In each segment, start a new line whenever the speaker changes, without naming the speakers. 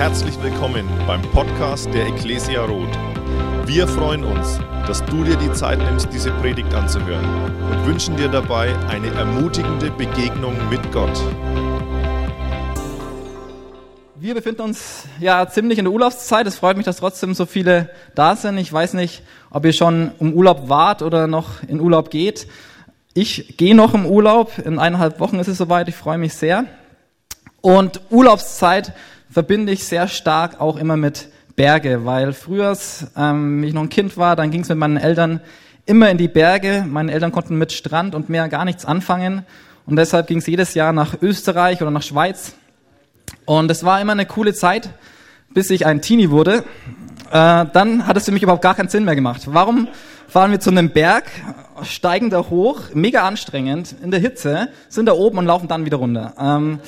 Herzlich willkommen beim Podcast der Ecclesia Roth. Wir freuen uns, dass du dir die Zeit nimmst, diese Predigt anzuhören und wünschen dir dabei eine ermutigende Begegnung mit Gott.
Wir befinden uns ja ziemlich in der Urlaubszeit. Es freut mich, dass trotzdem so viele da sind. Ich weiß nicht, ob ihr schon im Urlaub wart oder noch in Urlaub geht. Ich gehe noch im Urlaub. In eineinhalb Wochen ist es soweit. Ich freue mich sehr. Und Urlaubszeit verbinde ich sehr stark auch immer mit Berge, weil früher, ähm, ich noch ein Kind war, dann ging es mit meinen Eltern immer in die Berge. Meine Eltern konnten mit Strand und Meer gar nichts anfangen. Und deshalb ging es jedes Jahr nach Österreich oder nach Schweiz. Und es war immer eine coole Zeit, bis ich ein Teenie wurde. Äh, dann hat es für mich überhaupt gar keinen Sinn mehr gemacht. Warum fahren wir zu einem Berg, steigen da hoch, mega anstrengend, in der Hitze, sind da oben und laufen dann wieder runter. Ähm,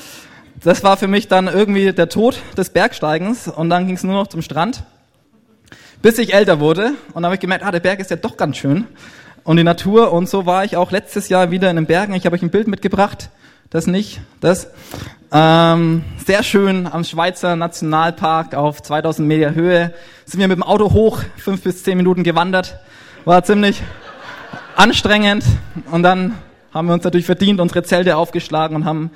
das war für mich dann irgendwie der Tod des Bergsteigens und dann ging es nur noch zum Strand, bis ich älter wurde und dann habe ich gemerkt, ah, der Berg ist ja doch ganz schön und die Natur und so war ich auch letztes Jahr wieder in den Bergen. Ich habe euch ein Bild mitgebracht, das nicht, das. Ähm, sehr schön am Schweizer Nationalpark auf 2000 Meter Höhe sind wir mit dem Auto hoch, fünf bis zehn Minuten gewandert, war ziemlich anstrengend und dann haben wir uns natürlich verdient, unsere Zelte aufgeschlagen und haben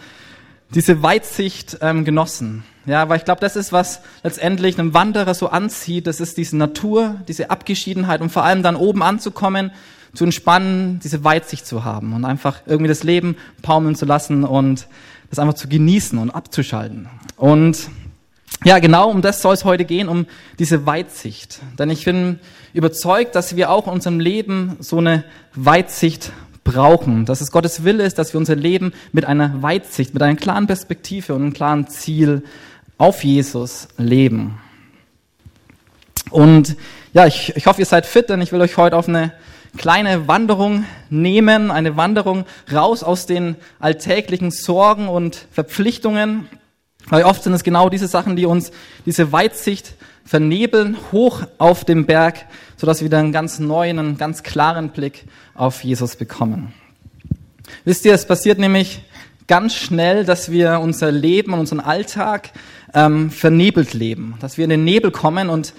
diese Weitsicht ähm, genossen. Ja, weil ich glaube, das ist, was letztendlich einen Wanderer so anzieht. Das ist diese Natur, diese Abgeschiedenheit und vor allem dann oben anzukommen, zu entspannen, diese Weitsicht zu haben und einfach irgendwie das Leben paumeln zu lassen und das einfach zu genießen und abzuschalten. Und ja, genau um das soll es heute gehen, um diese Weitsicht. Denn ich bin überzeugt, dass wir auch in unserem Leben so eine Weitsicht brauchen, dass es Gottes Wille ist, dass wir unser Leben mit einer Weitsicht, mit einer klaren Perspektive und einem klaren Ziel auf Jesus leben. Und ja, ich, ich hoffe, ihr seid fit, denn ich will euch heute auf eine kleine Wanderung nehmen, eine Wanderung raus aus den alltäglichen Sorgen und Verpflichtungen, weil oft sind es genau diese Sachen, die uns diese Weitsicht vernebeln, hoch auf dem Berg, sodass wir einen ganz neuen, einen ganz klaren Blick auf Jesus bekommen. Wisst ihr, es passiert nämlich ganz schnell, dass wir unser Leben und unseren Alltag ähm, vernebelt leben, dass wir in den Nebel kommen und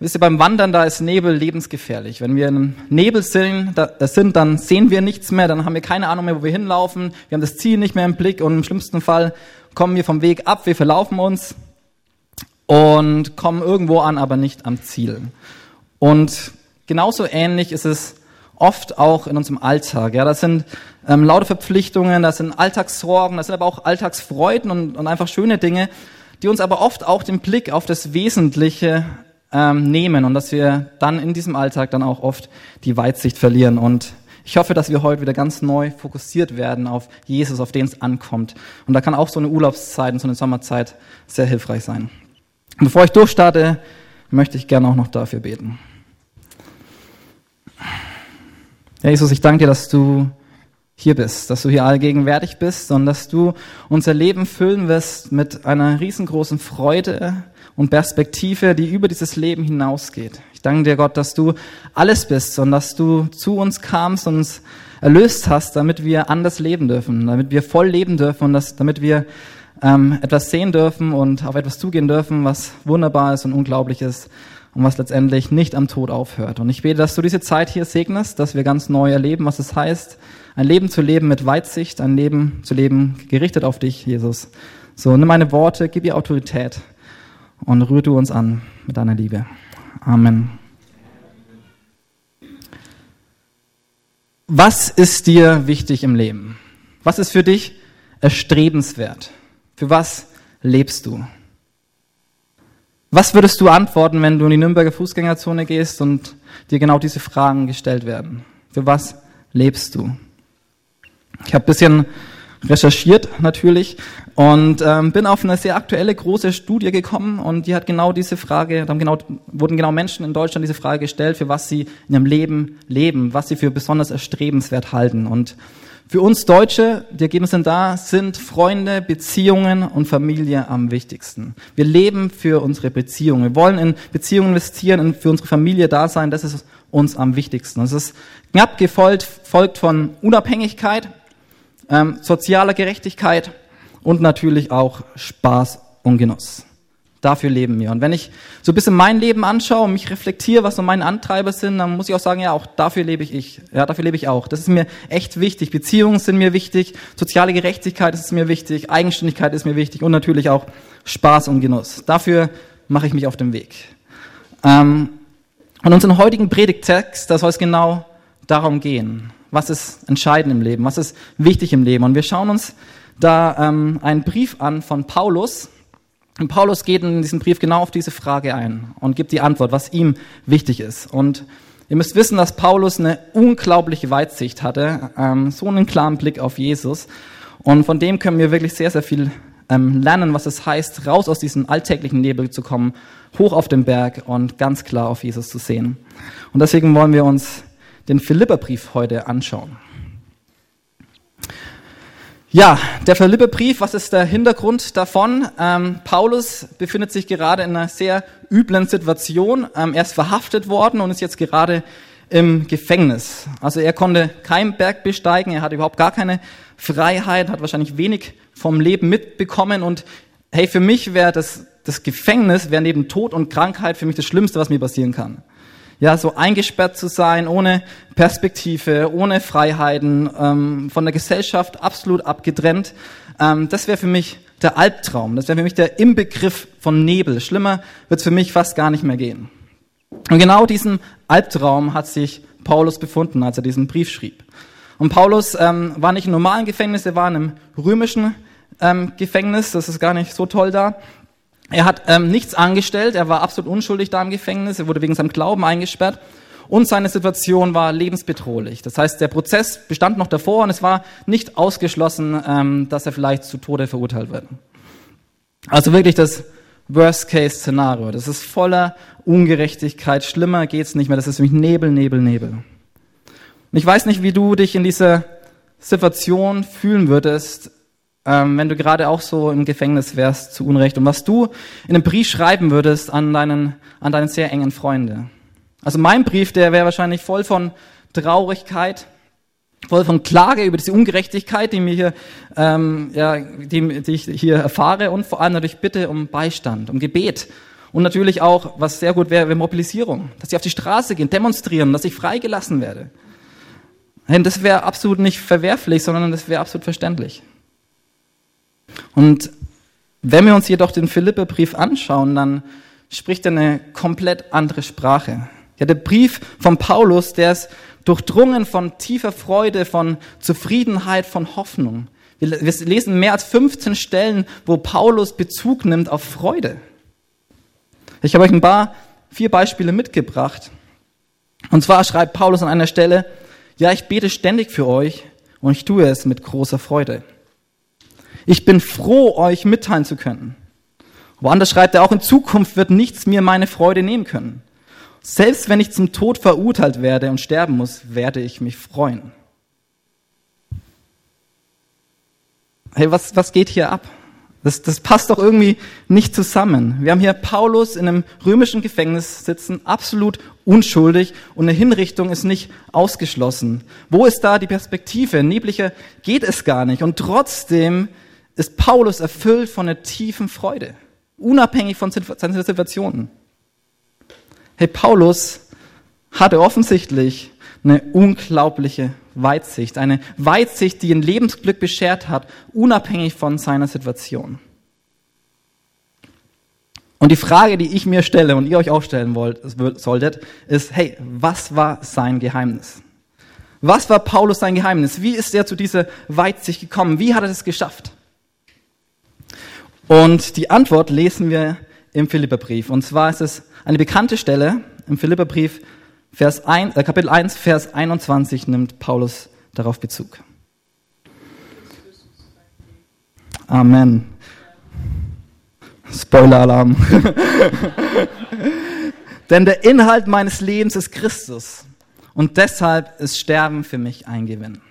wisst ihr, beim Wandern, da ist Nebel lebensgefährlich. Wenn wir im Nebel sind, da, sind, dann sehen wir nichts mehr, dann haben wir keine Ahnung mehr, wo wir hinlaufen, wir haben das Ziel nicht mehr im Blick und im schlimmsten Fall kommen wir vom Weg ab, wir verlaufen uns und kommen irgendwo an, aber nicht am Ziel. Und genauso ähnlich ist es oft auch in unserem Alltag. Ja, das sind ähm, laute Verpflichtungen, das sind Alltagssorgen, das sind aber auch Alltagsfreuden und, und einfach schöne Dinge, die uns aber oft auch den Blick auf das Wesentliche ähm, nehmen und dass wir dann in diesem Alltag dann auch oft die Weitsicht verlieren. Und ich hoffe, dass wir heute wieder ganz neu fokussiert werden auf Jesus, auf den es ankommt. Und da kann auch so eine Urlaubszeit und so eine Sommerzeit sehr hilfreich sein. Bevor ich durchstarte, möchte ich gerne auch noch dafür beten. Ja, Jesus, ich danke dir, dass du hier bist, dass du hier allgegenwärtig bist und dass du unser Leben füllen wirst mit einer riesengroßen Freude und Perspektive, die über dieses Leben hinausgeht. Ich danke dir, Gott, dass du alles bist und dass du zu uns kamst und uns erlöst hast, damit wir anders leben dürfen, damit wir voll leben dürfen und dass, damit wir ähm, etwas sehen dürfen und auf etwas zugehen dürfen, was wunderbar ist und unglaublich ist und was letztendlich nicht am Tod aufhört. Und ich bete, dass du diese Zeit hier segnest, dass wir ganz neu erleben, was es heißt, ein Leben zu leben mit Weitsicht, ein Leben zu leben gerichtet auf dich, Jesus. So, nimm meine Worte, gib ihr Autorität und rühr du uns an mit deiner Liebe. Amen. Was ist dir wichtig im Leben? Was ist für dich erstrebenswert? Für was lebst du? Was würdest du antworten, wenn du in die Nürnberger Fußgängerzone gehst und dir genau diese Fragen gestellt werden? Für was lebst du? Ich habe ein bisschen recherchiert natürlich und ähm, bin auf eine sehr aktuelle große Studie gekommen und die hat genau diese Frage, dann genau, wurden genau Menschen in Deutschland diese Frage gestellt, für was sie in ihrem Leben leben, was sie für besonders erstrebenswert halten. Und für uns Deutsche, die Ergebnisse sind da, sind Freunde, Beziehungen und Familie am wichtigsten. Wir leben für unsere Beziehungen. Wir wollen in Beziehungen investieren, und für unsere Familie da sein. Das ist uns am wichtigsten. Es ist knapp gefolgt folgt von Unabhängigkeit, ähm, sozialer Gerechtigkeit und natürlich auch Spaß und Genuss. Dafür leben wir. Und wenn ich so ein bisschen mein Leben anschaue und mich reflektiere, was so meine Antreiber sind, dann muss ich auch sagen, ja, auch dafür lebe ich. Ja, dafür lebe ich auch. Das ist mir echt wichtig. Beziehungen sind mir wichtig, soziale Gerechtigkeit ist mir wichtig, Eigenständigkeit ist mir wichtig und natürlich auch Spaß und Genuss. Dafür mache ich mich auf den Weg. Ähm, und unseren heutigen Predigttext, da soll es genau darum gehen. Was ist entscheidend im Leben? Was ist wichtig im Leben? Und wir schauen uns da ähm, einen Brief an von Paulus, und Paulus geht in diesem Brief genau auf diese Frage ein und gibt die Antwort, was ihm wichtig ist. Und ihr müsst wissen, dass Paulus eine unglaubliche Weitsicht hatte, ähm, so einen klaren Blick auf Jesus. Und von dem können wir wirklich sehr, sehr viel ähm, lernen, was es heißt, raus aus diesem alltäglichen Nebel zu kommen, hoch auf den Berg und ganz klar auf Jesus zu sehen. Und deswegen wollen wir uns den Philipperbrief heute anschauen. Ja, der Philipperbrief, was ist der Hintergrund davon? Ähm, Paulus befindet sich gerade in einer sehr üblen Situation. Ähm, er ist verhaftet worden und ist jetzt gerade im Gefängnis. Also er konnte keinen Berg besteigen, er hat überhaupt gar keine Freiheit, hat wahrscheinlich wenig vom Leben mitbekommen und hey, für mich wäre das, das Gefängnis, wäre neben Tod und Krankheit für mich das Schlimmste, was mir passieren kann ja, so eingesperrt zu sein, ohne Perspektive, ohne Freiheiten, ähm, von der Gesellschaft absolut abgetrennt, ähm, das wäre für mich der Albtraum. Das wäre für mich der Inbegriff von Nebel. Schlimmer wird es für mich fast gar nicht mehr gehen. Und genau diesen Albtraum hat sich Paulus befunden, als er diesen Brief schrieb. Und Paulus ähm, war nicht im normalen Gefängnis, er war in einem römischen ähm, Gefängnis, das ist gar nicht so toll da. Er hat ähm, nichts angestellt, er war absolut unschuldig da im Gefängnis, er wurde wegen seinem Glauben eingesperrt und seine Situation war lebensbedrohlich. Das heißt, der Prozess bestand noch davor und es war nicht ausgeschlossen, ähm, dass er vielleicht zu Tode verurteilt wird. Also wirklich das Worst-Case-Szenario. Das ist voller Ungerechtigkeit. Schlimmer geht's nicht mehr. Das ist nämlich Nebel, Nebel, Nebel. Und ich weiß nicht, wie du dich in dieser Situation fühlen würdest, ähm, wenn du gerade auch so im Gefängnis wärst zu Unrecht und was du in einem Brief schreiben würdest an deinen, an deinen sehr engen Freunde. Also mein Brief, der wäre wahrscheinlich voll von Traurigkeit, voll von Klage über diese Ungerechtigkeit, die mir hier, ähm, ja, die, die ich hier erfahre und vor allem natürlich Bitte um Beistand, um Gebet und natürlich auch, was sehr gut wäre, wäre Mobilisierung, dass sie auf die Straße gehen, demonstrieren, dass ich freigelassen werde. Das wäre absolut nicht verwerflich, sondern das wäre absolut verständlich. Und wenn wir uns jedoch den Philipperbrief anschauen, dann spricht er eine komplett andere Sprache. Ja, der Brief von Paulus, der ist durchdrungen von tiefer Freude, von Zufriedenheit, von Hoffnung. Wir lesen mehr als 15 Stellen, wo Paulus Bezug nimmt auf Freude. Ich habe euch ein paar, vier Beispiele mitgebracht. Und zwar schreibt Paulus an einer Stelle, ja, ich bete ständig für euch und ich tue es mit großer Freude. Ich bin froh, euch mitteilen zu können. Woanders schreibt er auch, in Zukunft wird nichts mir meine Freude nehmen können. Selbst wenn ich zum Tod verurteilt werde und sterben muss, werde ich mich freuen. Hey, was, was geht hier ab? Das, das passt doch irgendwie nicht zusammen. Wir haben hier Paulus in einem römischen Gefängnis sitzen, absolut unschuldig und eine Hinrichtung ist nicht ausgeschlossen. Wo ist da die Perspektive? Neblicher geht es gar nicht. Und trotzdem ist Paulus erfüllt von einer tiefen Freude, unabhängig von seinen Situationen. Hey, Paulus hatte offensichtlich eine unglaubliche Weitsicht, eine Weitsicht, die ihn Lebensglück beschert hat, unabhängig von seiner Situation. Und die Frage, die ich mir stelle und ihr euch auch stellen wollt, solltet, ist, hey, was war sein Geheimnis? Was war Paulus sein Geheimnis? Wie ist er zu dieser Weitsicht gekommen? Wie hat er das geschafft? Und die Antwort lesen wir im Philipperbrief. Und zwar ist es eine bekannte Stelle im Philipperbrief, Vers 1, äh, Kapitel 1, Vers 21 nimmt Paulus darauf Bezug. Amen. Spoiler-Alarm. Denn der Inhalt meines Lebens ist Christus und deshalb ist Sterben für mich ein Gewinn.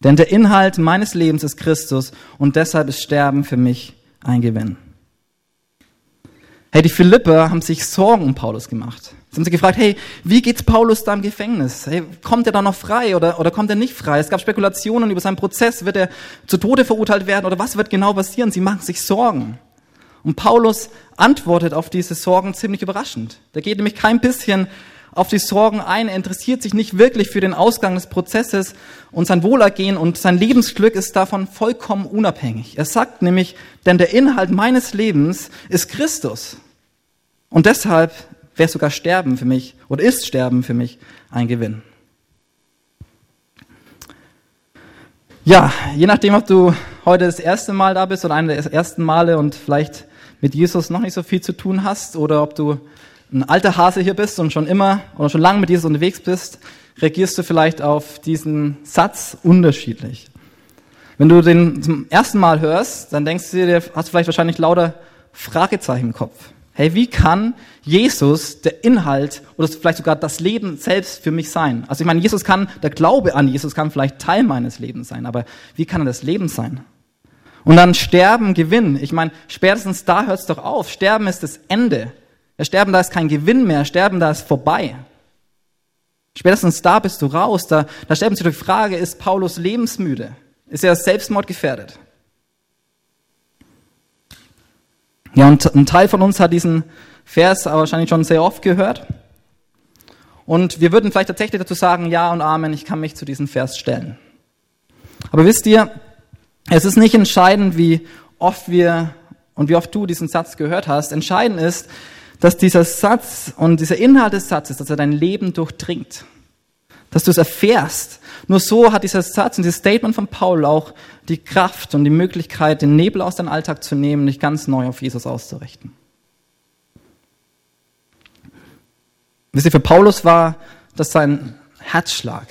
Denn der Inhalt meines Lebens ist Christus und deshalb ist Sterben für mich ein. Hey, die Philipper haben sich Sorgen um Paulus gemacht. Sie haben sich gefragt, hey, wie geht's Paulus da im Gefängnis? Hey, kommt er da noch frei oder, oder kommt er nicht frei? Es gab Spekulationen über seinen Prozess. Wird er zu Tode verurteilt werden oder was wird genau passieren? Sie machen sich Sorgen. Und Paulus antwortet auf diese Sorgen ziemlich überraschend. Da geht nämlich kein bisschen auf die Sorgen ein. Er interessiert sich nicht wirklich für den Ausgang des Prozesses und sein Wohlergehen und sein Lebensglück ist davon vollkommen unabhängig. Er sagt nämlich, denn der Inhalt meines Lebens ist Christus. Und deshalb wäre sogar Sterben für mich oder ist Sterben für mich ein Gewinn. Ja, je nachdem, ob du heute das erste Mal da bist oder eine der ersten Male und vielleicht mit Jesus noch nicht so viel zu tun hast oder ob du ein alter Hase hier bist und schon immer oder schon lange mit Jesus unterwegs bist, reagierst du vielleicht auf diesen Satz unterschiedlich. Wenn du den zum ersten Mal hörst, dann denkst du dir, hast du vielleicht wahrscheinlich lauter Fragezeichen im Kopf. Hey, wie kann Jesus der Inhalt oder vielleicht sogar das Leben selbst für mich sein? Also ich meine, Jesus kann, der Glaube an Jesus kann vielleicht Teil meines Lebens sein, aber wie kann er das Leben sein? Und dann Sterben, Gewinn. Ich meine, spätestens da hört es doch auf. Sterben ist das Ende. Ja, Sterben, da ist kein Gewinn mehr. Sterben, da ist vorbei. Spätestens da bist du raus. Da, da stellt sich die Frage, ist Paulus lebensmüde? Ist er selbstmordgefährdet? Ja, und ein Teil von uns hat diesen Vers wahrscheinlich schon sehr oft gehört. Und wir würden vielleicht tatsächlich dazu sagen, ja und Amen, ich kann mich zu diesem Vers stellen. Aber wisst ihr, es ist nicht entscheidend, wie oft wir und wie oft du diesen Satz gehört hast. Entscheidend ist, dass dieser Satz und dieser Inhalt des Satzes, dass er dein Leben durchdringt. Dass du es erfährst. Nur so hat dieser Satz und dieses Statement von Paul auch die Kraft und die Möglichkeit, den Nebel aus deinem Alltag zu nehmen und dich ganz neu auf Jesus auszurichten. Wisst ihr, für Paulus war das sein Herzschlag.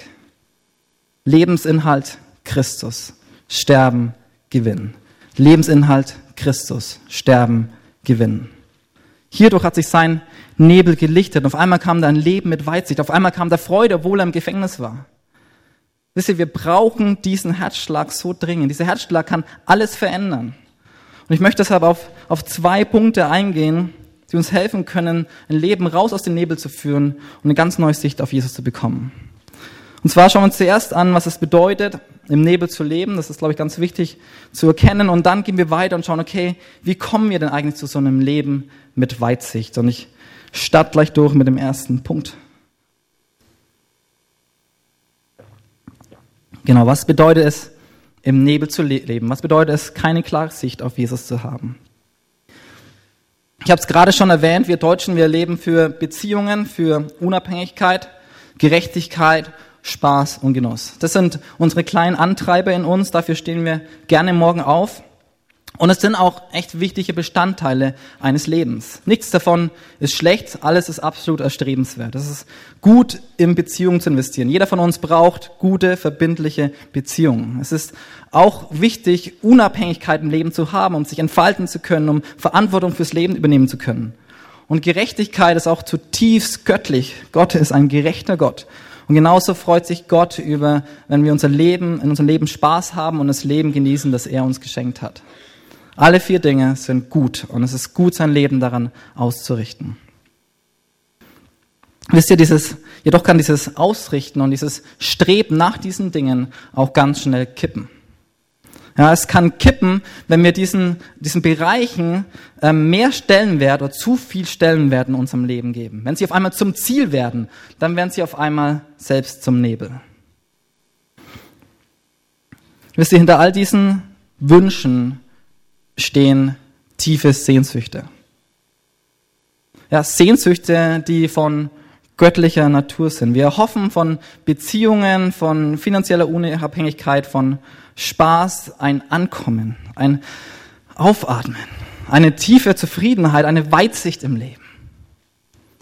Lebensinhalt Christus, Sterben, Gewinn. Lebensinhalt Christus, Sterben, Gewinn. Hierdurch hat sich sein Nebel gelichtet. Auf einmal kam da ein Leben mit Weitsicht. Auf einmal kam da Freude, obwohl er im Gefängnis war. Wisst ihr, wir brauchen diesen Herzschlag so dringend. Dieser Herzschlag kann alles verändern. Und ich möchte deshalb auf, auf zwei Punkte eingehen, die uns helfen können, ein Leben raus aus dem Nebel zu führen und eine ganz neue Sicht auf Jesus zu bekommen. Und zwar schauen wir uns zuerst an, was es bedeutet, im Nebel zu leben. Das ist, glaube ich, ganz wichtig zu erkennen. Und dann gehen wir weiter und schauen, okay, wie kommen wir denn eigentlich zu so einem Leben mit Weitsicht? Und ich starte gleich durch mit dem ersten Punkt. Genau, was bedeutet es, im Nebel zu leben? Was bedeutet es, keine klare Sicht auf Jesus zu haben? Ich habe es gerade schon erwähnt, wir Deutschen, wir leben für Beziehungen, für Unabhängigkeit, Gerechtigkeit, Spaß und Genuss. Das sind unsere kleinen Antreiber in uns, dafür stehen wir gerne morgen auf. Und es sind auch echt wichtige Bestandteile eines Lebens. Nichts davon ist schlecht, alles ist absolut erstrebenswert. Es ist gut, in Beziehungen zu investieren. Jeder von uns braucht gute, verbindliche Beziehungen. Es ist auch wichtig, Unabhängigkeit im Leben zu haben, um sich entfalten zu können, um Verantwortung fürs Leben übernehmen zu können. Und Gerechtigkeit ist auch zutiefst göttlich. Gott ist ein gerechter Gott. Und genauso freut sich Gott über, wenn wir unser Leben, in unserem Leben Spaß haben und das Leben genießen, das er uns geschenkt hat. Alle vier Dinge sind gut und es ist gut, sein Leben daran auszurichten. Wisst ihr, dieses, jedoch kann dieses Ausrichten und dieses Streben nach diesen Dingen auch ganz schnell kippen. Ja, es kann kippen, wenn wir diesen, diesen Bereichen äh, mehr Stellenwert oder zu viel Stellenwert in unserem Leben geben. Wenn sie auf einmal zum Ziel werden, dann werden sie auf einmal selbst zum Nebel. Wisst ihr, hinter all diesen Wünschen stehen tiefe Sehnsüchte. Ja, Sehnsüchte, die von göttlicher Natur sind. Wir hoffen von Beziehungen, von finanzieller Unabhängigkeit, von Spaß ein Ankommen, ein Aufatmen, eine tiefe Zufriedenheit, eine Weitsicht im Leben.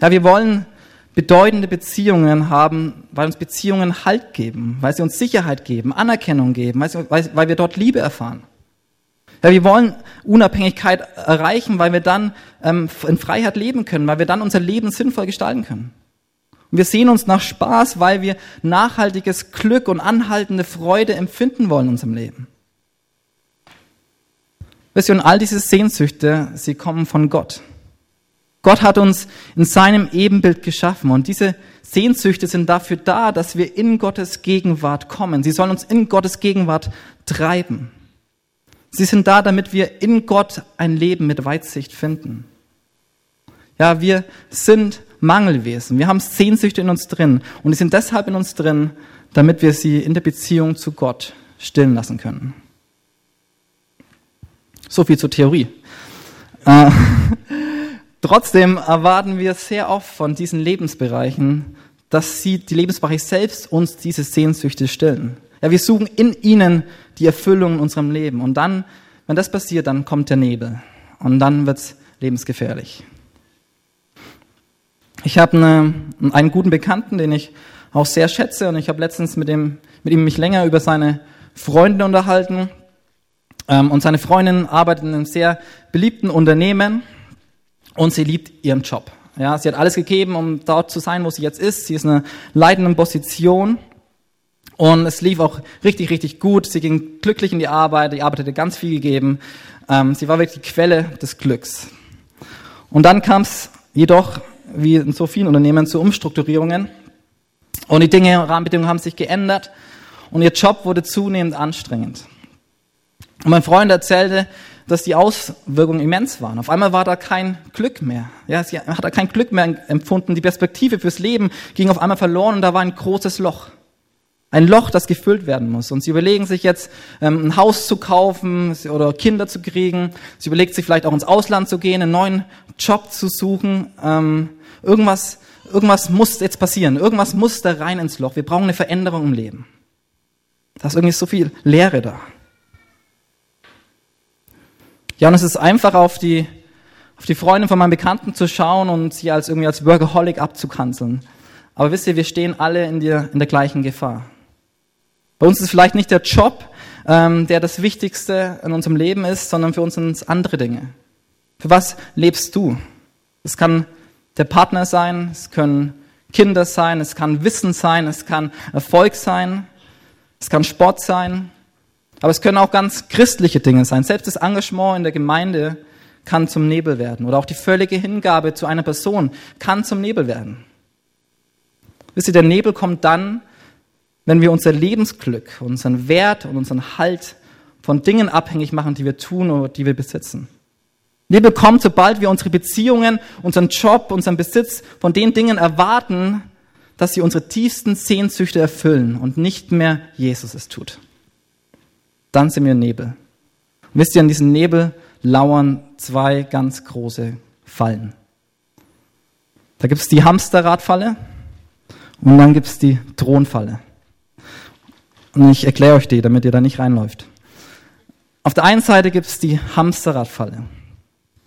Ja, wir wollen bedeutende Beziehungen haben, weil uns Beziehungen Halt geben, weil sie uns Sicherheit geben, Anerkennung geben, weil, weil wir dort Liebe erfahren. Ja, wir wollen Unabhängigkeit erreichen, weil wir dann ähm, in Freiheit leben können, weil wir dann unser Leben sinnvoll gestalten können. Und wir sehen uns nach Spaß, weil wir nachhaltiges Glück und anhaltende Freude empfinden wollen in unserem Leben. Wisst ihr, und all diese Sehnsüchte, sie kommen von Gott. Gott hat uns in seinem Ebenbild geschaffen und diese Sehnsüchte sind dafür da, dass wir in Gottes Gegenwart kommen. Sie sollen uns in Gottes Gegenwart treiben. Sie sind da, damit wir in Gott ein Leben mit Weitsicht finden. Ja, wir sind Mangelwesen. Wir haben Sehnsüchte in uns drin. Und die sind deshalb in uns drin, damit wir sie in der Beziehung zu Gott stillen lassen können. So viel zur Theorie. Äh, trotzdem erwarten wir sehr oft von diesen Lebensbereichen, dass sie, die Lebensbereiche selbst uns diese Sehnsüchte stillen. Ja, wir suchen in ihnen die Erfüllung in unserem Leben. Und dann, wenn das passiert, dann kommt der Nebel. Und dann wird's lebensgefährlich. Ich habe eine, einen guten Bekannten, den ich auch sehr schätze, und ich habe letztens mit, dem, mit ihm mich länger über seine Freunde unterhalten. Ähm, und seine Freundin arbeitet in einem sehr beliebten Unternehmen und sie liebt ihren Job. Ja, sie hat alles gegeben, um dort zu sein, wo sie jetzt ist. Sie ist in einer leitenden Position. Und es lief auch richtig, richtig gut. Sie ging glücklich in die Arbeit. Die Arbeit hatte ganz viel gegeben. Ähm, sie war wirklich die Quelle des Glücks. Und dann kam es jedoch wie in so vielen Unternehmen, zu Umstrukturierungen. Und die Dinge, Rahmenbedingungen haben sich geändert und ihr Job wurde zunehmend anstrengend. Und mein Freund erzählte, dass die Auswirkungen immens waren. Auf einmal war da kein Glück mehr. Ja, sie hat da kein Glück mehr empfunden. Die Perspektive fürs Leben ging auf einmal verloren und da war ein großes Loch. Ein Loch, das gefüllt werden muss. Und sie überlegen sich jetzt, ähm, ein Haus zu kaufen oder Kinder zu kriegen. Sie überlegt sich vielleicht auch ins Ausland zu gehen, einen neuen Job zu suchen. Ähm, Irgendwas, irgendwas muss jetzt passieren. Irgendwas muss da rein ins Loch. Wir brauchen eine Veränderung im Leben. Da ist irgendwie so viel Leere da. Ja, und es ist einfach auf die, auf die Freundin von meinem Bekannten zu schauen und sie als irgendwie als Workaholic abzukanzeln. Aber wisst ihr, wir stehen alle in der, in der gleichen Gefahr. Bei uns ist vielleicht nicht der Job, ähm, der das Wichtigste in unserem Leben ist, sondern für uns sind es andere Dinge. Für was lebst du? Es kann der Partner sein, es können Kinder sein, es kann Wissen sein, es kann Erfolg sein, es kann Sport sein, aber es können auch ganz christliche Dinge sein. Selbst das Engagement in der Gemeinde kann zum Nebel werden oder auch die völlige Hingabe zu einer Person kann zum Nebel werden. Wisst ihr, der Nebel kommt dann, wenn wir unser Lebensglück, unseren Wert und unseren Halt von Dingen abhängig machen, die wir tun oder die wir besitzen. Liebe kommt, sobald wir unsere Beziehungen, unseren Job, unseren Besitz von den Dingen erwarten, dass sie unsere tiefsten Sehnsüchte erfüllen und nicht mehr Jesus es tut. Dann sind wir Nebel. Und wisst ihr, an diesem Nebel lauern zwei ganz große Fallen. Da gibt es die Hamsterradfalle und dann gibt es die Thronfalle. Und ich erkläre euch die, damit ihr da nicht reinläuft. Auf der einen Seite gibt es die Hamsterradfalle.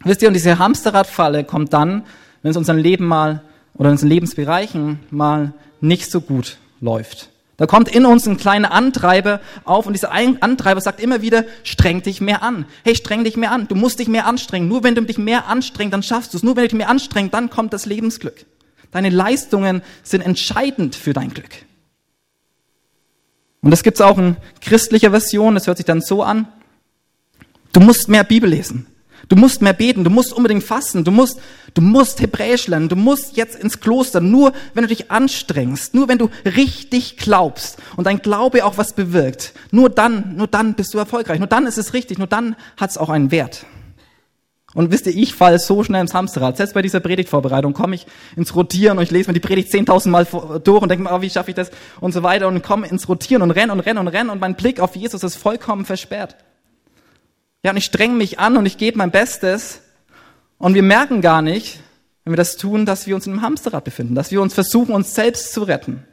Wisst ihr, und diese Hamsterradfalle kommt dann, wenn es unserem Leben mal oder in unseren Lebensbereichen mal nicht so gut läuft. Da kommt in uns ein kleiner Antreiber auf und dieser Antreiber sagt immer wieder, streng dich mehr an. Hey, streng dich mehr an. Du musst dich mehr anstrengen. Nur wenn du dich mehr anstrengst, dann schaffst du es. Nur wenn du dich mehr anstrengst, dann kommt das Lebensglück. Deine Leistungen sind entscheidend für dein Glück. Und das gibt es auch in christlicher Version, das hört sich dann so an. Du musst mehr Bibel lesen. Du musst mehr beten, du musst unbedingt fasten, du musst, du musst Hebräisch lernen, du musst jetzt ins Kloster, nur wenn du dich anstrengst, nur wenn du richtig glaubst und dein Glaube auch was bewirkt, nur dann, nur dann bist du erfolgreich, nur dann ist es richtig, nur dann hat es auch einen Wert. Und wisst ihr, ich falle so schnell ins Hamsterrad. Selbst bei dieser Predigtvorbereitung komme ich ins Rotieren und ich lese mir die Predigt 10.000 Mal durch und denke mir, oh, wie schaffe ich das und so weiter und komme ins Rotieren und renn und renn und renn und mein Blick auf Jesus ist vollkommen versperrt. Ja, und ich streng mich an und ich gebe mein Bestes. Und wir merken gar nicht, wenn wir das tun, dass wir uns in einem Hamsterrad befinden, dass wir uns versuchen, uns selbst zu retten.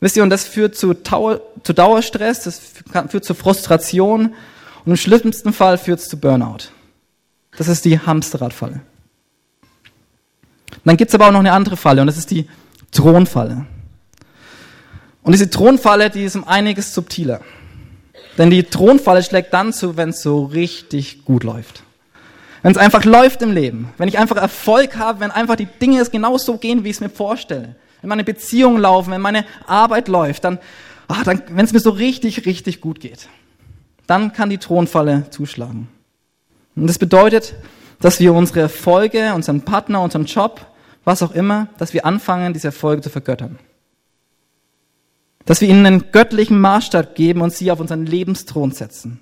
Wisst ihr, und das führt zu, Dauer, zu Dauerstress, das führt zu Frustration und im schlimmsten Fall führt es zu Burnout. Das ist die Hamsterradfalle. Dann gibt's aber auch noch eine andere Falle und das ist die Thronfalle. Und diese Thronfalle, die ist um einiges subtiler. Denn die Thronfalle schlägt dann zu, wenn es so richtig gut läuft. Wenn es einfach läuft im Leben. Wenn ich einfach Erfolg habe, wenn einfach die Dinge es genau so gehen, wie ich es mir vorstelle. Wenn meine Beziehungen laufen, wenn meine Arbeit läuft, dann, ach, dann wenn es mir so richtig, richtig gut geht. Dann kann die Thronfalle zuschlagen. Und das bedeutet, dass wir unsere Erfolge, unseren Partner, unseren Job, was auch immer, dass wir anfangen, diese Erfolge zu vergöttern. Dass wir ihnen einen göttlichen Maßstab geben und sie auf unseren Lebensthron setzen.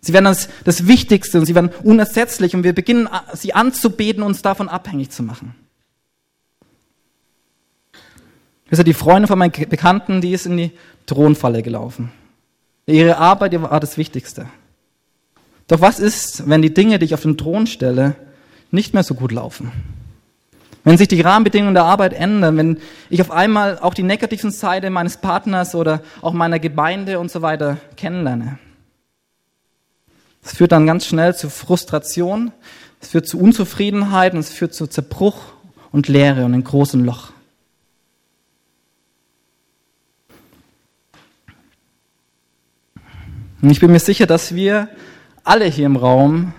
Sie werden das, das Wichtigste und sie werden unersetzlich und wir beginnen, sie anzubeten uns davon abhängig zu machen. Das sind die Freunde von meinen Bekannten, die ist in die Thronfalle gelaufen. Ihre Arbeit war das Wichtigste. Doch was ist, wenn die Dinge, die ich auf den Thron stelle, nicht mehr so gut laufen? Wenn sich die Rahmenbedingungen der Arbeit ändern, wenn ich auf einmal auch die negativen Seite meines Partners oder auch meiner Gemeinde und so weiter kennenlerne. Es führt dann ganz schnell zu Frustration, es führt zu Unzufriedenheit und es führt zu Zerbruch und Leere und einem großen Loch. Und ich bin mir sicher, dass wir alle hier im Raum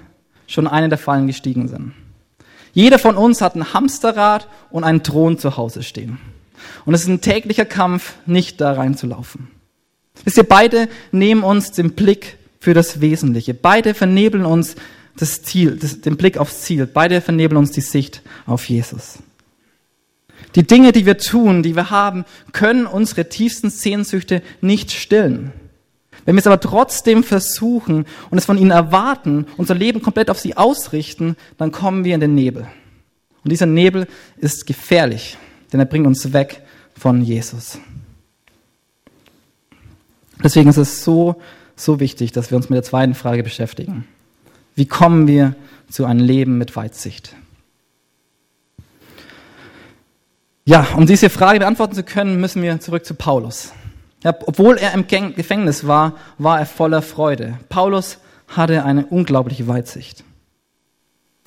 schon eine der Fallen gestiegen sind. Jeder von uns hat ein Hamsterrad und einen Thron zu Hause stehen. Und es ist ein täglicher Kampf, nicht da reinzulaufen. Wisst ihr, beide nehmen uns den Blick für das Wesentliche. Beide vernebeln uns das Ziel, das, den Blick aufs Ziel. Beide vernebeln uns die Sicht auf Jesus. Die Dinge, die wir tun, die wir haben, können unsere tiefsten Sehnsüchte nicht stillen. Wenn wir es aber trotzdem versuchen und es von ihnen erwarten, unser Leben komplett auf sie ausrichten, dann kommen wir in den Nebel. Und dieser Nebel ist gefährlich, denn er bringt uns weg von Jesus. Deswegen ist es so, so wichtig, dass wir uns mit der zweiten Frage beschäftigen. Wie kommen wir zu einem Leben mit Weitsicht? Ja, um diese Frage beantworten zu können, müssen wir zurück zu Paulus. Ja, obwohl er im Gefängnis war, war er voller Freude. Paulus hatte eine unglaubliche Weitsicht.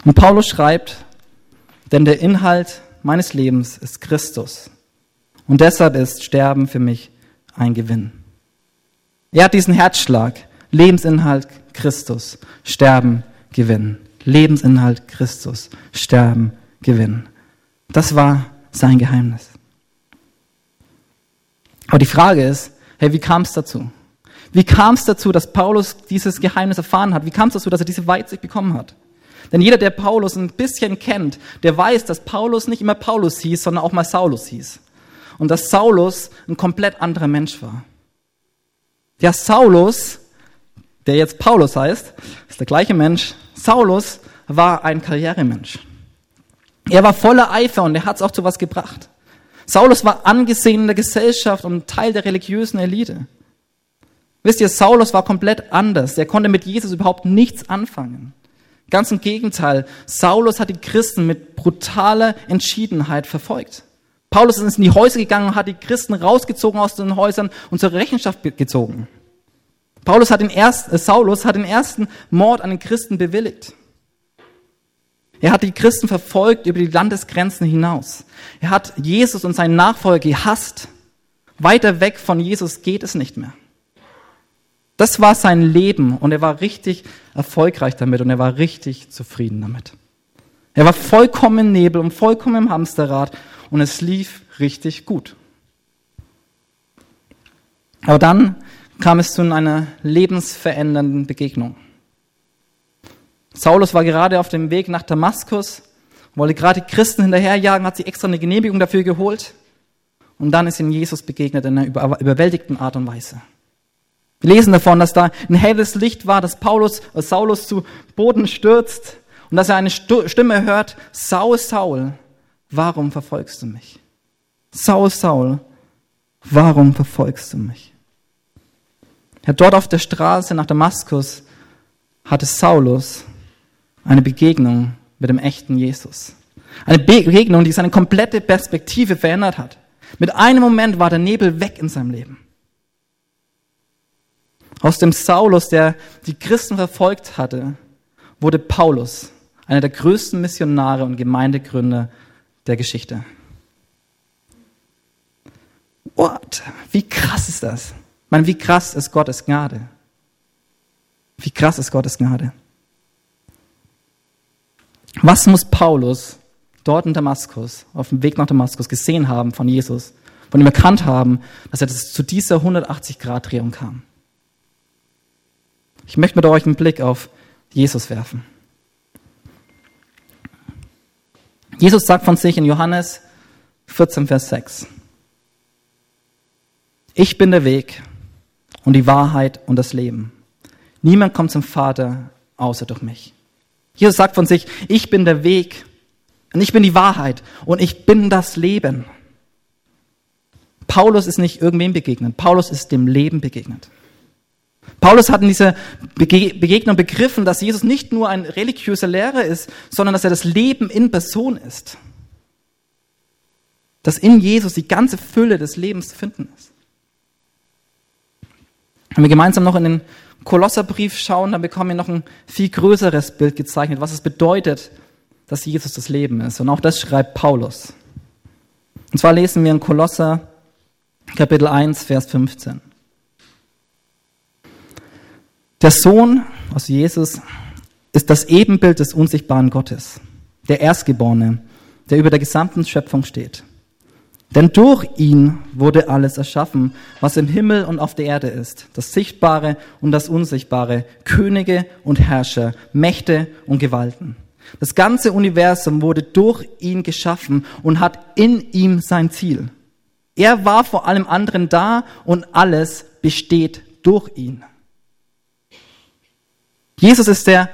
Und Paulus schreibt, denn der Inhalt meines Lebens ist Christus. Und deshalb ist Sterben für mich ein Gewinn. Er hat diesen Herzschlag. Lebensinhalt Christus. Sterben, Gewinn. Lebensinhalt Christus. Sterben, Gewinn. Das war sein Geheimnis. Aber die Frage ist, hey, wie kam es dazu? Wie kam es dazu, dass Paulus dieses Geheimnis erfahren hat? Wie kam es dazu, dass er diese Weitsicht bekommen hat? Denn jeder, der Paulus ein bisschen kennt, der weiß, dass Paulus nicht immer Paulus hieß, sondern auch mal Saulus hieß. Und dass Saulus ein komplett anderer Mensch war. Ja, Saulus, der jetzt Paulus heißt, ist der gleiche Mensch. Saulus war ein Karrieremensch. Er war voller Eifer und er hat es auch zu was gebracht. Saulus war angesehen in der Gesellschaft und Teil der religiösen Elite. Wisst ihr, Saulus war komplett anders. Er konnte mit Jesus überhaupt nichts anfangen. Ganz im Gegenteil, Saulus hat die Christen mit brutaler Entschiedenheit verfolgt. Paulus ist in die Häuser gegangen und hat die Christen rausgezogen aus den Häusern und zur Rechenschaft gezogen. Paulus hat den ersten, äh, Saulus hat den ersten Mord an den Christen bewilligt. Er hat die Christen verfolgt über die Landesgrenzen hinaus. Er hat Jesus und seinen Nachfolger gehasst. Weiter weg von Jesus geht es nicht mehr. Das war sein Leben und er war richtig erfolgreich damit und er war richtig zufrieden damit. Er war vollkommen im Nebel und vollkommen im Hamsterrad und es lief richtig gut. Aber dann kam es zu einer lebensverändernden Begegnung. Saulus war gerade auf dem Weg nach Damaskus, wollte gerade Christen hinterherjagen, hat sich extra eine Genehmigung dafür geholt. Und dann ist ihm Jesus begegnet in einer überwältigten Art und Weise. Wir lesen davon, dass da ein helles Licht war, dass Paulus, äh Saulus zu Boden stürzt und dass er eine Stimme hört, Saul, Saul, warum verfolgst du mich? Saul, Saul, warum verfolgst du mich? Ja, dort auf der Straße nach Damaskus hatte Saulus eine Begegnung mit dem echten Jesus. Eine Begegnung, die seine komplette Perspektive verändert hat. Mit einem Moment war der Nebel weg in seinem Leben. Aus dem Saulus, der die Christen verfolgt hatte, wurde Paulus, einer der größten Missionare und Gemeindegründer der Geschichte. What? Wie krass ist das? Ich meine, wie krass ist Gottes Gnade? Wie krass ist Gottes Gnade? Was muss Paulus dort in Damaskus, auf dem Weg nach Damaskus gesehen haben von Jesus, von ihm erkannt haben, dass er das zu dieser 180-Grad-Drehung kam? Ich möchte mit euch einen Blick auf Jesus werfen. Jesus sagt von sich in Johannes 14, Vers 6. Ich bin der Weg und die Wahrheit und das Leben. Niemand kommt zum Vater außer durch mich. Jesus sagt von sich, ich bin der Weg und ich bin die Wahrheit und ich bin das Leben. Paulus ist nicht irgendwem begegnet. Paulus ist dem Leben begegnet. Paulus hat in dieser Begegnung begriffen, dass Jesus nicht nur ein religiöser Lehrer ist, sondern dass er das Leben in Person ist. Dass in Jesus die ganze Fülle des Lebens zu finden ist. Wenn wir gemeinsam noch in den Kolosserbrief schauen, dann bekommen wir noch ein viel größeres Bild gezeichnet, was es bedeutet, dass Jesus das Leben ist. Und auch das schreibt Paulus. Und zwar lesen wir in Kolosser Kapitel 1, Vers 15. Der Sohn aus Jesus ist das Ebenbild des unsichtbaren Gottes, der Erstgeborene, der über der gesamten Schöpfung steht. Denn durch ihn wurde alles erschaffen, was im Himmel und auf der Erde ist, das Sichtbare und das Unsichtbare, Könige und Herrscher, Mächte und Gewalten. Das ganze Universum wurde durch ihn geschaffen und hat in ihm sein Ziel. Er war vor allem anderen da und alles besteht durch ihn. Jesus ist der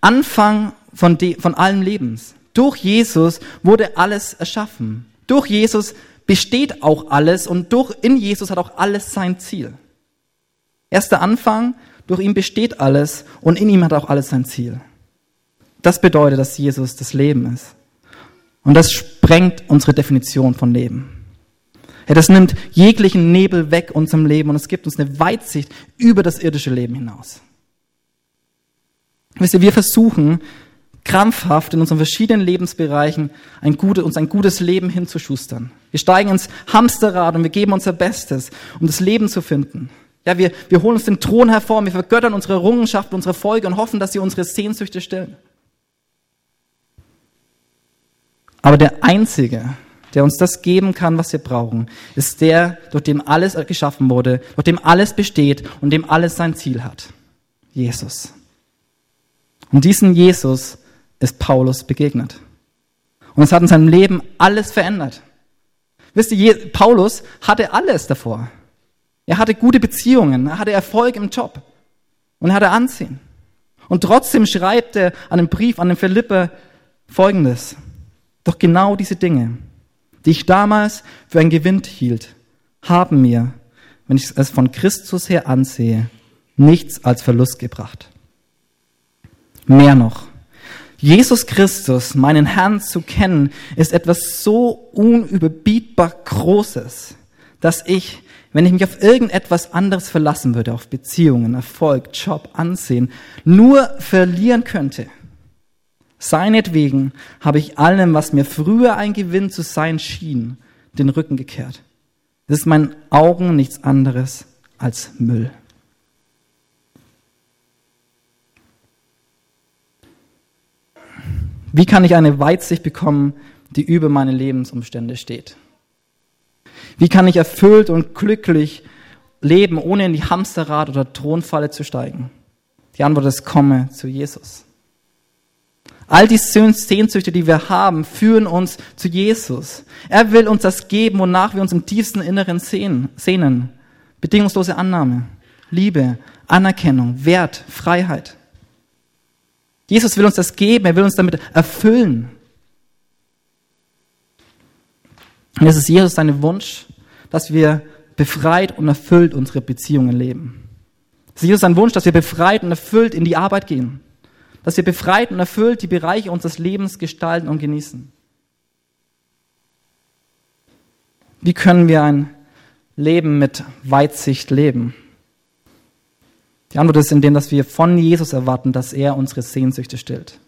Anfang von, von allem Lebens. Durch Jesus wurde alles erschaffen. Durch Jesus besteht auch alles und durch, in Jesus hat auch alles sein Ziel. Er ist der Anfang, durch ihn besteht alles und in ihm hat auch alles sein Ziel. Das bedeutet, dass Jesus das Leben ist. Und das sprengt unsere Definition von Leben. Ja, das nimmt jeglichen Nebel weg unserem Leben und es gibt uns eine Weitsicht über das irdische Leben hinaus. Wisst ihr, wir versuchen, krampfhaft in unseren verschiedenen Lebensbereichen ein gutes, uns ein gutes Leben hinzuschustern. Wir steigen ins Hamsterrad und wir geben unser Bestes, um das Leben zu finden. Ja, wir, wir holen uns den Thron hervor, wir vergöttern unsere Errungenschaften, unsere Folge und hoffen, dass sie unsere Sehnsüchte stillen. Aber der Einzige, der uns das geben kann, was wir brauchen, ist der, durch dem alles geschaffen wurde, durch dem alles besteht und dem alles sein Ziel hat. Jesus. Und diesen Jesus ist Paulus begegnet. Und es hat in seinem Leben alles verändert. Wisst ihr, Paulus hatte alles davor. Er hatte gute Beziehungen, er hatte Erfolg im Job und er hatte Ansehen. Und trotzdem schreibt er an einem Brief an den Philippe folgendes. Doch genau diese Dinge, die ich damals für einen Gewinn hielt, haben mir, wenn ich es von Christus her ansehe, nichts als Verlust gebracht. Mehr noch, Jesus Christus, meinen Herrn zu kennen, ist etwas so unüberbietbar Großes, dass ich, wenn ich mich auf irgendetwas anderes verlassen würde, auf Beziehungen, Erfolg, Job, Ansehen, nur verlieren könnte. Seinetwegen habe ich allem, was mir früher ein Gewinn zu sein schien, den Rücken gekehrt. Es ist meinen Augen nichts anderes als Müll. Wie kann ich eine Weitsicht bekommen, die über meine Lebensumstände steht? Wie kann ich erfüllt und glücklich leben, ohne in die Hamsterrad oder Thronfalle zu steigen? Die Antwort ist, komme zu Jesus. All die Sehnsüchte, die wir haben, führen uns zu Jesus. Er will uns das geben, wonach wir uns im tiefsten Inneren sehnen. Bedingungslose Annahme, Liebe, Anerkennung, Wert, Freiheit. Jesus will uns das geben, er will uns damit erfüllen. Und es ist Jesus sein Wunsch, dass wir befreit und erfüllt unsere Beziehungen leben. Es ist Jesus sein Wunsch, dass wir befreit und erfüllt in die Arbeit gehen. Dass wir befreit und erfüllt die Bereiche unseres Lebens gestalten und genießen. Wie können wir ein Leben mit Weitsicht leben? Die Antwort ist in dem, dass wir von Jesus erwarten, dass er unsere Sehnsüchte stillt.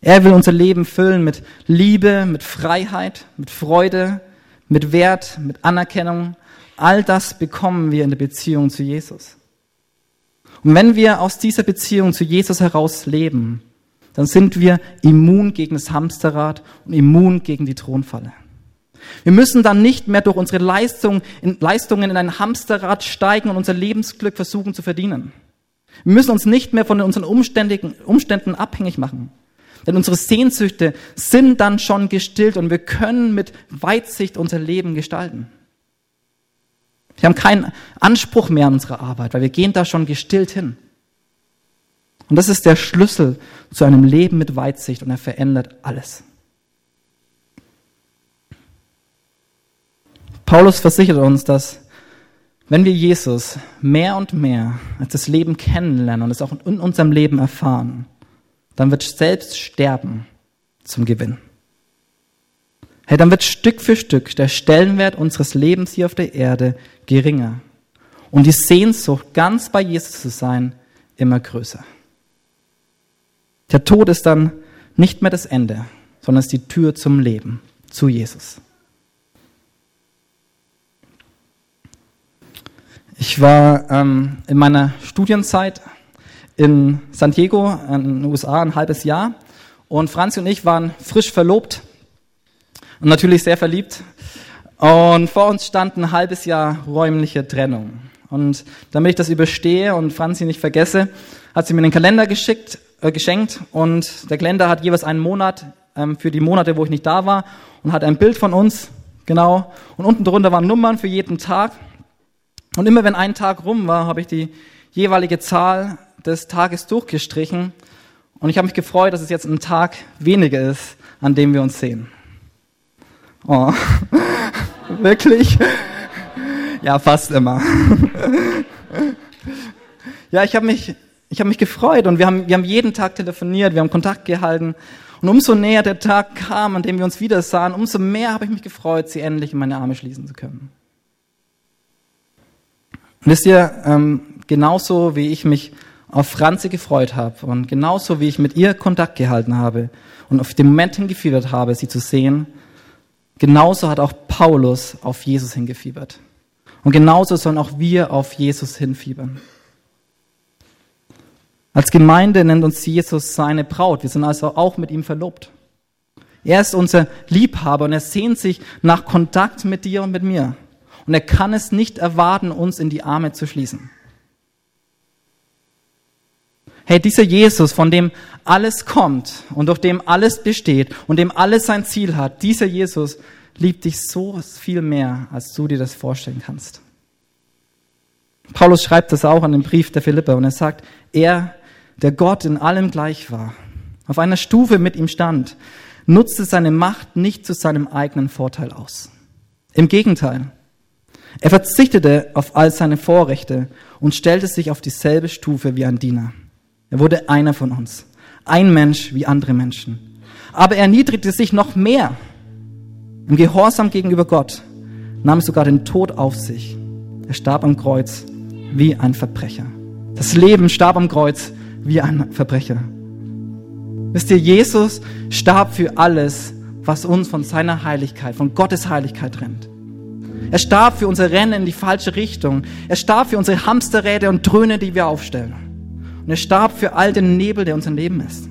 Er will unser Leben füllen mit Liebe, mit Freiheit, mit Freude, mit Wert, mit Anerkennung. All das bekommen wir in der Beziehung zu Jesus. Und wenn wir aus dieser Beziehung zu Jesus heraus leben, dann sind wir immun gegen das Hamsterrad und immun gegen die Thronfalle. Wir müssen dann nicht mehr durch unsere Leistung, in, Leistungen in ein Hamsterrad steigen und unser Lebensglück versuchen zu verdienen. Wir müssen uns nicht mehr von unseren Umständen abhängig machen. Denn unsere Sehnsüchte sind dann schon gestillt und wir können mit Weitsicht unser Leben gestalten. Wir haben keinen Anspruch mehr an unsere Arbeit, weil wir gehen da schon gestillt hin. Und das ist der Schlüssel zu einem Leben mit Weitsicht und er verändert alles. Paulus versichert uns, dass wenn wir Jesus mehr und mehr als das Leben kennenlernen und es auch in unserem Leben erfahren, dann wird selbst Sterben zum Gewinn. Hey, dann wird Stück für Stück der Stellenwert unseres Lebens hier auf der Erde geringer und die Sehnsucht, ganz bei Jesus zu sein, immer größer. Der Tod ist dann nicht mehr das Ende, sondern ist die Tür zum Leben, zu Jesus. Ich war ähm, in meiner Studienzeit in San Diego, in den USA, ein halbes Jahr. Und Franzi und ich waren frisch verlobt und natürlich sehr verliebt. Und vor uns stand ein halbes Jahr räumliche Trennung. Und damit ich das überstehe und Franzi nicht vergesse, hat sie mir den Kalender geschickt, äh, geschenkt und der Kalender hat jeweils einen Monat ähm, für die Monate, wo ich nicht da war und hat ein Bild von uns, genau. Und unten drunter waren Nummern für jeden Tag. Und immer wenn ein Tag rum war, habe ich die jeweilige Zahl des Tages durchgestrichen und ich habe mich gefreut, dass es jetzt ein Tag weniger ist, an dem wir uns sehen. Oh, wirklich? Ja, fast immer. ja, ich habe mich, ich habe mich gefreut und wir haben, wir haben jeden Tag telefoniert, wir haben Kontakt gehalten. Und umso näher der Tag kam, an dem wir uns wieder sahen, umso mehr habe ich mich gefreut, sie endlich in meine Arme schließen zu können. Wisst ihr, ähm, genauso wie ich mich auf Franzi gefreut habe und genauso wie ich mit ihr Kontakt gehalten habe und auf den Moment hingefiebert habe, sie zu sehen, genauso hat auch Paulus auf Jesus hingefiebert. Und genauso sollen auch wir auf Jesus hinfiebern. Als Gemeinde nennt uns Jesus seine Braut. Wir sind also auch mit ihm verlobt. Er ist unser Liebhaber und er sehnt sich nach Kontakt mit dir und mit mir. Und er kann es nicht erwarten, uns in die Arme zu schließen. Hey, dieser Jesus, von dem alles kommt und durch dem alles besteht und dem alles sein Ziel hat, dieser Jesus liebt dich so viel mehr, als du dir das vorstellen kannst. Paulus schreibt das auch an dem Brief der Philipper und er sagt, er, der Gott in allem gleich war, auf einer Stufe mit ihm stand, nutzte seine Macht nicht zu seinem eigenen Vorteil aus. Im Gegenteil, er verzichtete auf all seine Vorrechte und stellte sich auf dieselbe Stufe wie ein Diener. Er wurde einer von uns, ein Mensch wie andere Menschen. Aber er erniedrigte sich noch mehr im Gehorsam gegenüber Gott nahm sogar den Tod auf sich. Er starb am Kreuz wie ein Verbrecher. Das Leben starb am Kreuz wie ein Verbrecher. Wisst ihr, Jesus starb für alles, was uns von seiner Heiligkeit, von Gottes Heiligkeit trennt. Er starb für unser Rennen in die falsche Richtung. Er starb für unsere Hamsterräder und Dröhne, die wir aufstellen. Und er starb für all den Nebel, der unser Leben ist.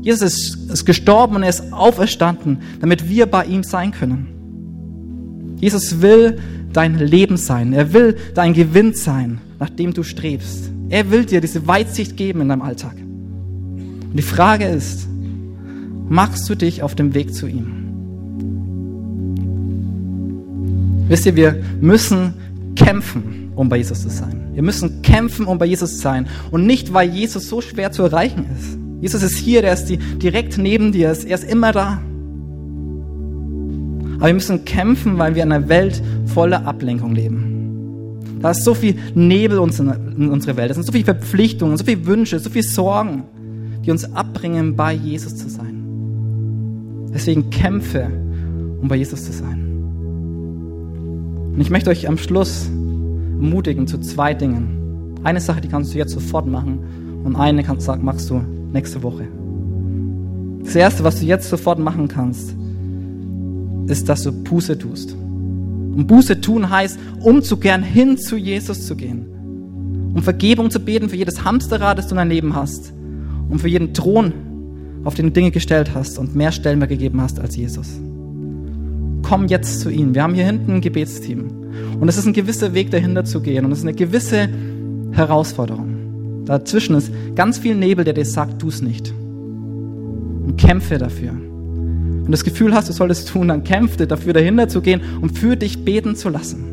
Jesus ist, gestorben und er ist auferstanden, damit wir bei ihm sein können. Jesus will dein Leben sein. Er will dein Gewinn sein, nach dem du strebst. Er will dir diese Weitsicht geben in deinem Alltag. Und die Frage ist, machst du dich auf dem Weg zu ihm? Wisst ihr, wir müssen kämpfen, um bei Jesus zu sein. Wir müssen kämpfen, um bei Jesus zu sein. Und nicht, weil Jesus so schwer zu erreichen ist. Jesus ist hier, der ist direkt neben dir, er ist immer da. Aber wir müssen kämpfen, weil wir in einer Welt voller Ablenkung leben. Da ist so viel Nebel in unserer Welt, da sind so viele Verpflichtungen, so viele Wünsche, so viele Sorgen, die uns abbringen, bei Jesus zu sein. Deswegen kämpfe, um bei Jesus zu sein. Und ich möchte euch am Schluss ermutigen zu zwei Dingen. Eine Sache, die kannst du jetzt sofort machen und eine kannst, machst du nächste Woche. Das Erste, was du jetzt sofort machen kannst, ist, dass du Buße tust. Und Buße tun heißt, umzukehren, hin zu Jesus zu gehen. Um Vergebung zu beten für jedes Hamsterrad, das du in deinem Leben hast. Um für jeden Thron, auf den du Dinge gestellt hast und mehr Stellen mehr gegeben hast als Jesus. Komm jetzt zu ihm. Wir haben hier hinten ein Gebetsteam. Und es ist ein gewisser Weg dahinter zu gehen. Und es ist eine gewisse Herausforderung. Dazwischen ist ganz viel Nebel, der dir sagt, tu es nicht. Und kämpfe dafür. Du das Gefühl hast, du solltest es tun, dann kämpfe dafür, dahinter zu gehen und für dich beten zu lassen.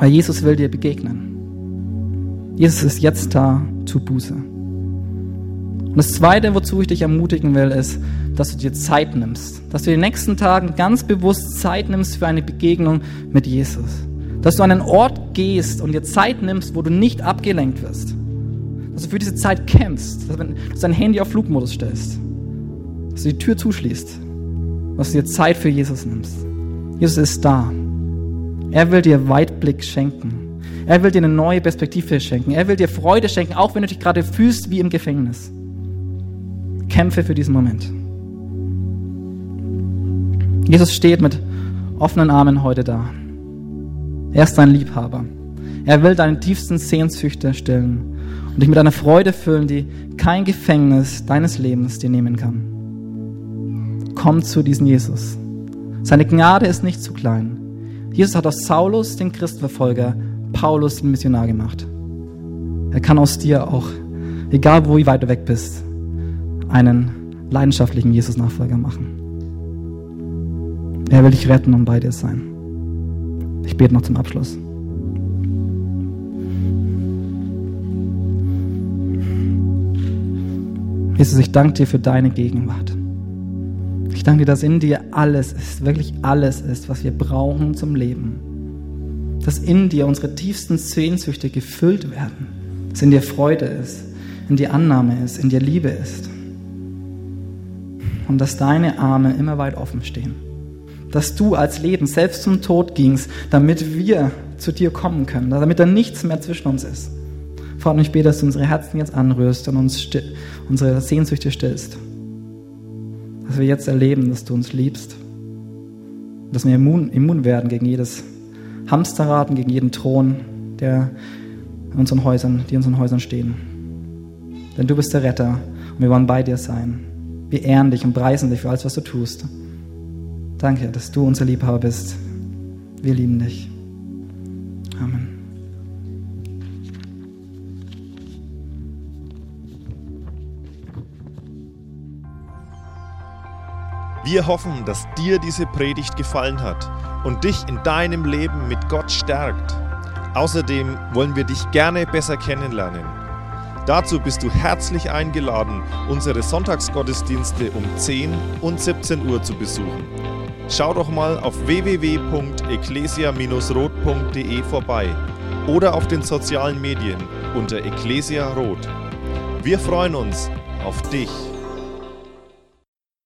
Weil Jesus will dir begegnen. Jesus ist jetzt da, tu Buße. Und das Zweite, wozu ich dich ermutigen will, ist, dass du dir Zeit nimmst. Dass du in den nächsten Tagen ganz bewusst Zeit nimmst für eine Begegnung mit Jesus. Dass du an einen Ort gehst und dir Zeit nimmst, wo du nicht abgelenkt wirst. Dass du für diese Zeit kämpfst. Dass du dein Handy auf Flugmodus stellst. Dass du die Tür zuschließt. Dass du dir Zeit für Jesus nimmst. Jesus ist da. Er will dir Weitblick schenken. Er will dir eine neue Perspektive schenken. Er will dir Freude schenken, auch wenn du dich gerade fühlst wie im Gefängnis. Kämpfe für diesen Moment. Jesus steht mit offenen Armen heute da. Er ist dein Liebhaber. Er will deine tiefsten Sehnsüchte stillen und dich mit einer Freude füllen, die kein Gefängnis deines Lebens dir nehmen kann. Komm zu diesem Jesus. Seine Gnade ist nicht zu klein. Jesus hat aus Saulus, den Christenverfolger, Paulus den Missionar gemacht. Er kann aus dir auch, egal wo wie weit du weg bist, einen leidenschaftlichen Jesus-Nachfolger machen. Er will dich retten und bei dir sein. Ich bete noch zum Abschluss. Jesus, ich danke dir für deine Gegenwart. Ich danke dir, dass in dir alles ist, wirklich alles ist, was wir brauchen zum Leben. Dass in dir unsere tiefsten Sehnsüchte gefüllt werden. Dass in dir Freude ist, in dir Annahme ist, in dir Liebe ist. Und dass deine Arme immer weit offen stehen dass du als Leben selbst zum Tod gingst, damit wir zu dir kommen können, damit da nichts mehr zwischen uns ist. Vater, ich bete, dass du unsere Herzen jetzt anrührst und uns unsere Sehnsüchte stillst. Dass wir jetzt erleben, dass du uns liebst. Dass wir immun, immun werden gegen jedes Hamsterrad und gegen jeden Thron, der in unseren Häusern, die in unseren Häusern stehen. Denn du bist der Retter und wir wollen bei dir sein. Wir ehren dich und preisen dich für alles, was du tust. Danke, dass du unser Liebhaber bist. Wir lieben dich. Amen.
Wir hoffen, dass dir diese Predigt gefallen hat und dich in deinem Leben mit Gott stärkt. Außerdem wollen wir dich gerne besser kennenlernen. Dazu bist du herzlich eingeladen, unsere Sonntagsgottesdienste um 10 und 17 Uhr zu besuchen. Schau doch mal auf www.ecclesia-rot.de vorbei oder auf den sozialen Medien unter Ecclesia Rot. Wir freuen uns auf dich.